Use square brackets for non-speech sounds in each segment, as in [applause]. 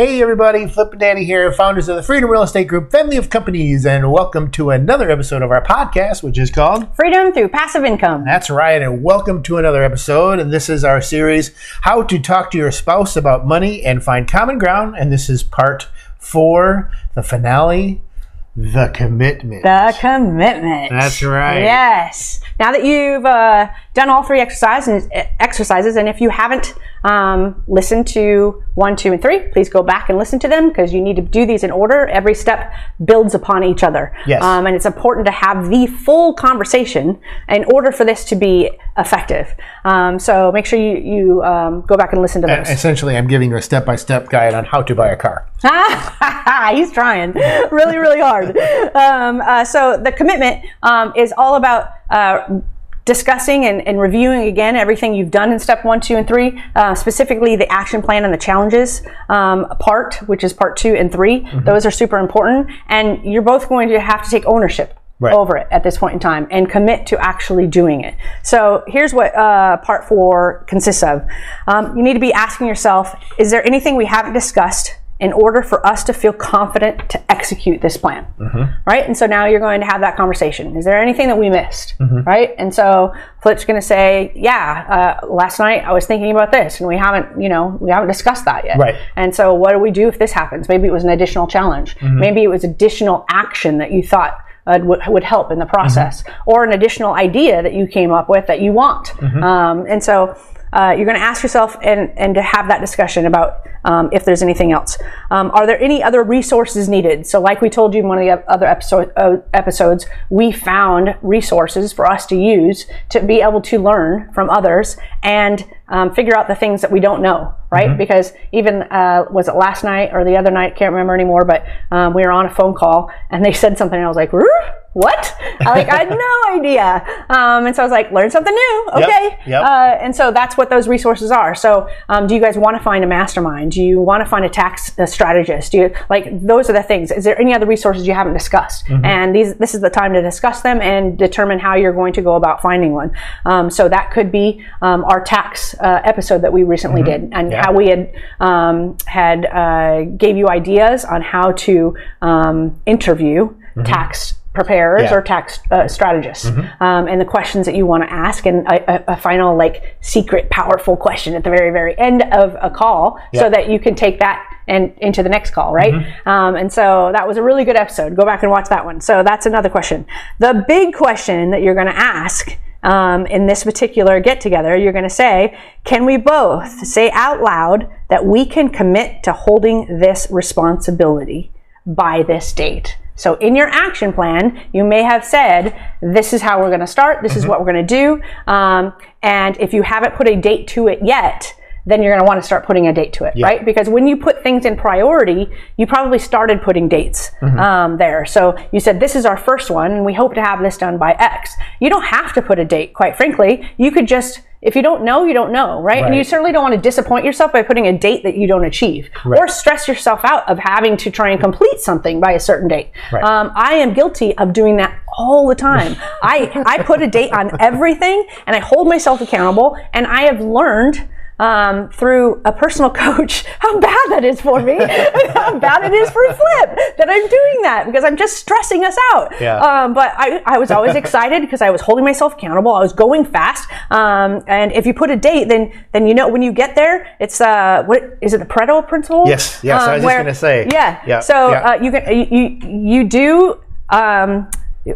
Hey everybody, Flip and Danny here, founders of the Freedom Real Estate Group, family of companies, and welcome to another episode of our podcast, which is called Freedom through passive income. That's right, and welcome to another episode. And this is our series, How to Talk to Your Spouse About Money and Find Common Ground. And this is part four, the finale, the commitment. The commitment. That's right. Yes. Now that you've uh, done all three exercises, exercises, and if you haven't um, listened to one, two, and three, please go back and listen to them because you need to do these in order. Every step builds upon each other. Yes. Um, and it's important to have the full conversation in order for this to be effective. Um, so make sure you, you um, go back and listen to those. Essentially, I'm giving you a step by step guide on how to buy a car. [laughs] He's trying really, really hard. [laughs] Um, uh, so the commitment um, is all about uh, discussing and, and, reviewing again everything you've done in step one, two, and three, uh, specifically the action plan and the challenges um, part, which is part two and 3 mm-hmm. Those are super important, and you're both going to have to take ownership. Right. over it at this point in time and commit to actually doing it. So here's what uh, part four consists of. Um, you need to be asking yourself, is there anything we haven't discussed in order for us to feel confident to execute this plan. Mm-hmm. Right? And so now you're going to have that conversation. Is there anything that we missed? Mm-hmm. Right? And so Flip's going to say, yeah, uh, last night I was thinking about this and we haven't, you know, we haven't discussed that yet. Right. And so what do we do if this happens? Maybe it was an additional challenge. Mm-hmm. Maybe it was additional action that you thought uh, would, would help in the process mm-hmm. or an additional idea that you came up with that you want. Mm-hmm. Um, and so uh, you're going to ask yourself and, and to have that discussion about um, if there's anything else. Um, are there any other resources needed? So, like we told you in one of the other episode, uh, episodes, we found resources for us to use to be able to learn from others and um, figure out the things that we don't know, right? Mm-hmm. Because even uh, was it last night or the other night? Can't remember anymore. But um, we were on a phone call and they [laughs] said something, and I was like, what? I like I had [laughs] no idea. Um, and so I was like, learn something new. Okay. Yep, yep. Uh, and so that's what those resources are. So um, do you guys want to find a mastermind? Do you want to find a tax a strategist? Do you like those are the things? Is there any other resources you haven't discussed? Mm-hmm. And these this is the time to discuss them and determine how you're going to go about finding one. Um, so that could be um, our tax uh, episode that we recently mm-hmm. did, and yeah. how we had um, had uh, gave you ideas on how to um, interview mm-hmm. tax preparers yeah. or tax uh, strategists mm-hmm. um, and the questions that you want to ask and a, a, final like secret powerful question at the very very end of a call yeah. so that you can take that and into the next call right mm-hmm. um, and so that was a really good episode go back and watch that one so that's another question the big question that you're going to ask um, in this particular get together you're going to say can we both say out loud that we can commit to holding this responsibility by this date so in your action plan, you may have said, this is how we're going to start. This mm-hmm. is what we're going to do. Um, and if you haven't put a date to it yet, then you're going to want to start putting a date to it, yeah. right? Because when you put things in priority, you probably started putting dates mm-hmm. um, there. So you said, this is our first one, and we hope to have this done by X. You don't have to put a date, quite frankly. You could just if you don't know, you don't know, right? right? And you certainly don't want to disappoint yourself by putting a date that you don't achieve right. or stress yourself out of having to try and complete something by a certain date. Right. Um, I am guilty of doing that all the time. [laughs] I, I put a date on everything and I hold myself accountable and I have learned um, through a personal [laughs] coach how bad that is for me, [laughs] how bad it is for Flip that I'm doing that because I'm just stressing us out. Yeah. Um, but I, I was always excited because I was holding myself accountable. I was going fast. Um, and if you put a date, then then you know when you get there, it's uh, what is it the Pareto principle? Yes. Yes. I was where, just going to say. Yeah. Yeah. So yeah. Uh, you can you you, you do. Um,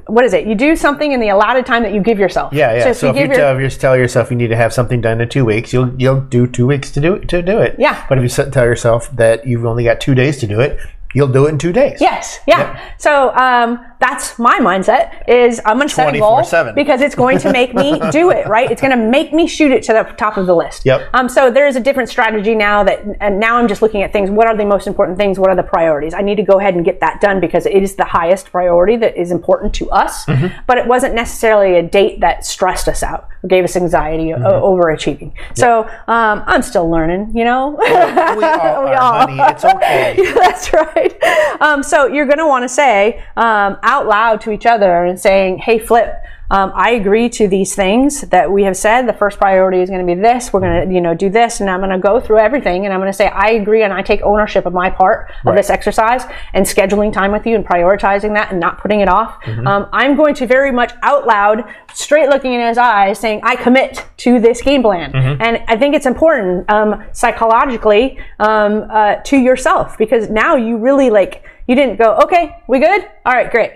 what is it? You do something in the allotted time that you give yourself. Yeah, yeah. So if, so you, if you, tell, your, tell yourself you need to have something done in two weeks, you'll you'll do two weeks to do to do it. Yeah. But if you tell yourself that you've only got two days to do it, you'll do it in two days. Yes, yeah. Yep. So um, that's my mindset is I'm going to set a goal because it's going to make me [laughs] do it, right? It's going to make me shoot it to the top of the list. Yep. Um, so there is a different strategy now that, and now I'm just looking at things. What are the most important things? What are the priorities? I need to go ahead and get that done because it is the highest priority that is important to us. Mm-hmm. But it wasn't necessarily a date that stressed us out, or gave us anxiety, mm-hmm. o- overachieving. Yep. So um, I'm still learning, you know. we all, [laughs] we all. honey. It's okay. [laughs] That's right right? Um, so you're going to want to say um, out loud to each other and saying, "Hey, Flip." um, I agree to these things that we have said. The first priority is going to be this. We're going to, you know, do this, and I'm going to go through everything, and I'm going to say I agree, and I take ownership of my part of this exercise and scheduling time with you and prioritizing that and not putting it off. Mm-hmm. Um, I'm going to very much out loud, straight looking in his eyes, saying I commit to this game plan, Mm-hmm. and I think it's important um, psychologically um, uh, to yourself because now you really like you didn't go okay, we good, all right, great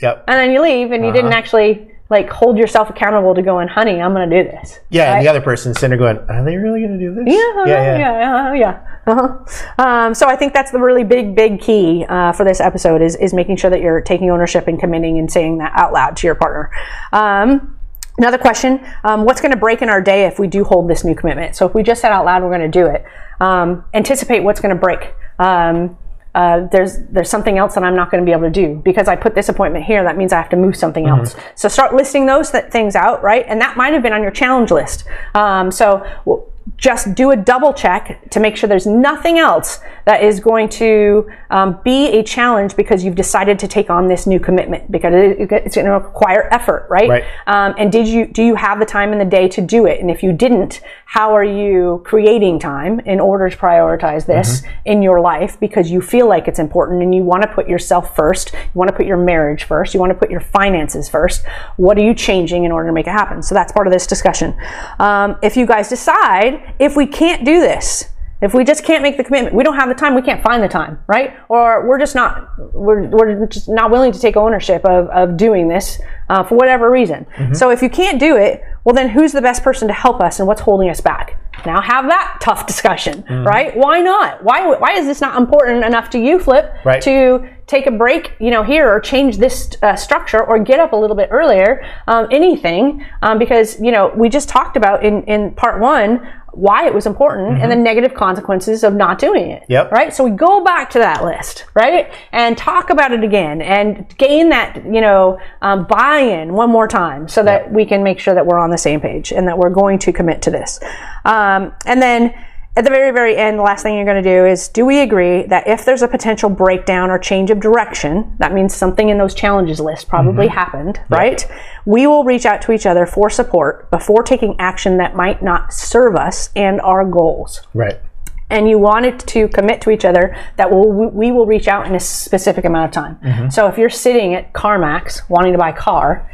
Yep. and then you leave and you didn't actually like hold yourself accountable to going, honey, I'm going to do this. Yeah, Right? and the other person's sitting there going, "Are they really going to do this?" Yeah, yeah, yeah, yeah, yeah. Uh-huh. Um, so I think that's the really big, big key uh, for this episode is is making sure that you're taking ownership and committing and saying that out loud to your partner. Um, another question: um, What's going to break in our day if we do hold this new commitment? So if we just said out loud we're going to do it, um, anticipate what's going to break. Um, uh, there's there's something else that I'm not going to be able to do because I put this appointment here. That means I have to move something else. So start listing those th- things out, right? And that might have been on your challenge list. Um, so w- just do a double check to make sure there's nothing else that is going to um, be a challenge because you've decided to take on this new commitment because it, it's going to require effort, right? Right. Um, and did you do you have the time in the day to do it? And if you didn't, how are you creating time in order to prioritize this in your life because you feel like it's important and you want to put yourself first, you want to put your marriage first, you want to put your finances first. What are you changing in order to make it happen? So that's part of this discussion. Um, if you guys decide if we can't do this, if we just can't make the commitment, we don't have the time, we can't find the time, right? Or we're just not, we're, we're just not willing to take ownership of, of doing this uh, for whatever reason. So if you can't do it, well, then who's the best person to help us and what's holding us back? Now have that tough discussion, right? Why not? Why, why is this not important enough to you, Flip, Right. to take a break, you know, here or change this uh, structure or get up a little bit earlier, um, anything, um, because, you know, we just talked about in, in part one why it was important and the negative consequences of not doing it. Yep. Right. So we go back to that list, right, and talk about it again and gain that, you know, um, buy-in one more time so that we can make sure that we're on the same page and that we're going to commit to this. Um, and then at the very, very end, the last thing you're going to do is do we agree that if there's a potential breakdown or change of direction, that means something in those challenges list probably happened, right? We will reach out to each other for support before taking action that might not serve us and our goals Right. and you wanted to commit to each other that will we will reach out in a specific amount of time. Mm-hmm. So if you're sitting at CarMax wanting to buy a car,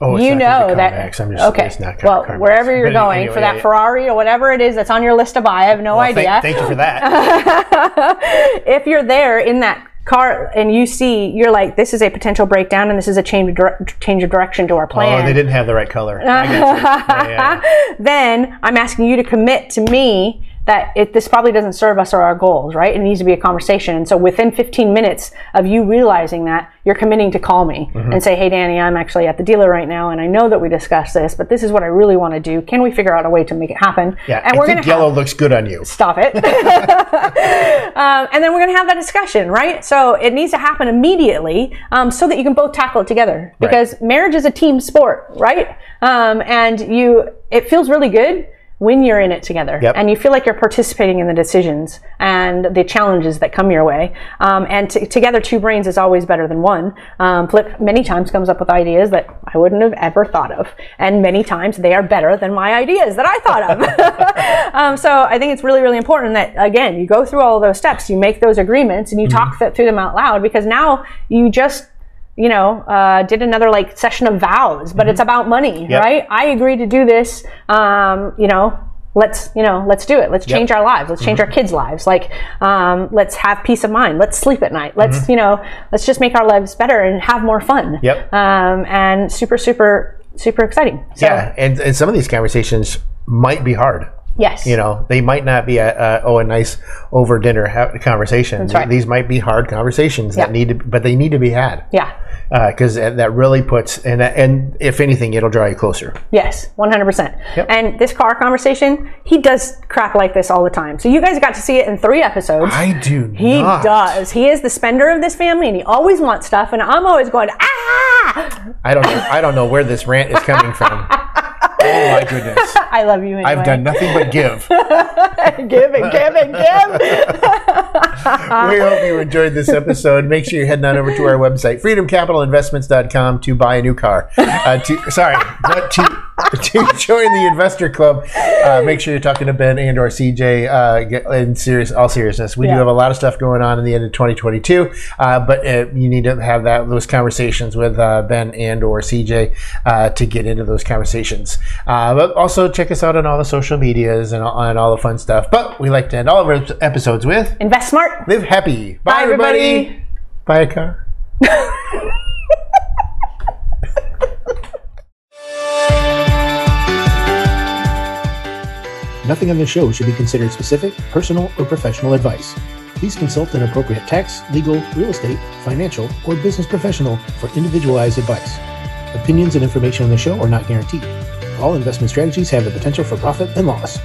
Oh, you know that just, okay. It's not well, CarMax. wherever you're But going anyway, for that yeah, Ferrari or whatever it is that's on your list to buy, I have no well, idea. Thank, thank you for that. [laughs] if you're there in that car and you see you're like this is a potential breakdown and this is a change of dire- change of direction to our plan. oh, they didn't have the right color. [laughs] Yeah, yeah. then I'm asking you to commit to me that it, this probably doesn't serve us or our goals, right? It needs to be a conversation. And so within 15 minutes of you realizing that, you're committing to call me Mm-hmm. and say, hey, Danny, I'm actually at the dealer right now, and I know that we discussed this, but this is what I really want to do. Can we figure out a way to make it happen? Yeah, and I we're think gonna yellow have- looks good on you. stop it. [laughs] [laughs] um, and then we're going to have that discussion, right? So it needs to happen immediately um, so that you can both tackle it together. Because marriage is a team sport, right? Um, and you, it feels really good when you're in it together Yep. and you feel like you're participating in the decisions and the challenges that come your way. Um, and t- together, two brains is always better than one. Um, Flip many times comes up with ideas that I wouldn't have ever thought of, and many times they are better than my ideas that I thought of. [laughs] um, so I think it's really, really important that again you go through all of those steps, you make those agreements, and you talk th- through them out loud because now you just you know, uh, did another like session of vows, but it's about money, Yep. right? I agree to do this. Um, you know, let's you know, let's do it. Let's change our lives. Let's change our kids' lives. Like, um, let's have peace of mind. Let's sleep at night. Let's you know, let's just make our lives better and have more fun. Yep. Um, and super, super, super exciting. So, Yeah, and, and some of these conversations might be hard. Yes. You know, they might not be a, a oh a nice over dinner ha- conversation. right. These might be hard conversations that need to, but they need to be had. Yeah. because that really puts and and if anything, it'll draw you closer. Yes, 100%. And this car conversation, he does crap like this all the time. So you guys got to see it in three episodes. I do. He not. does. He is the spender of this family, and he always wants stuff. And I'm always going, ah! I don't. Know, I don't know where this rant is coming from. [laughs] oh my [laughs] goodness! I love you. Anyway. I've done nothing but give. [laughs] [laughs] give and give and give. we hope you enjoyed this episode. Make sure you're heading on over to our website, freedomcapitalinvestments.com, to buy a new car. Uh, to, sorry, but to, to join the investor club, uh, make sure you're talking to Ben and or CJ uh, get- in serious, all seriousness. We do have a lot of stuff going on in the end of 2022, uh, but uh, you need to have that those conversations with uh, Ben and or CJ uh, to get into those conversations. Uh, but also check us out on all the social medias and, all- and all the fun stuff. But we like to end all of our episodes with Invest smart. Live happy. Bye, Bye, everybody. everybody. Buy a car. [laughs] Nothing on this show should be considered specific, personal, or professional advice. Please consult an appropriate tax, legal, real estate, financial, or business professional for individualized advice. Opinions and information on the show are not guaranteed. All investment strategies have the potential for profit and loss.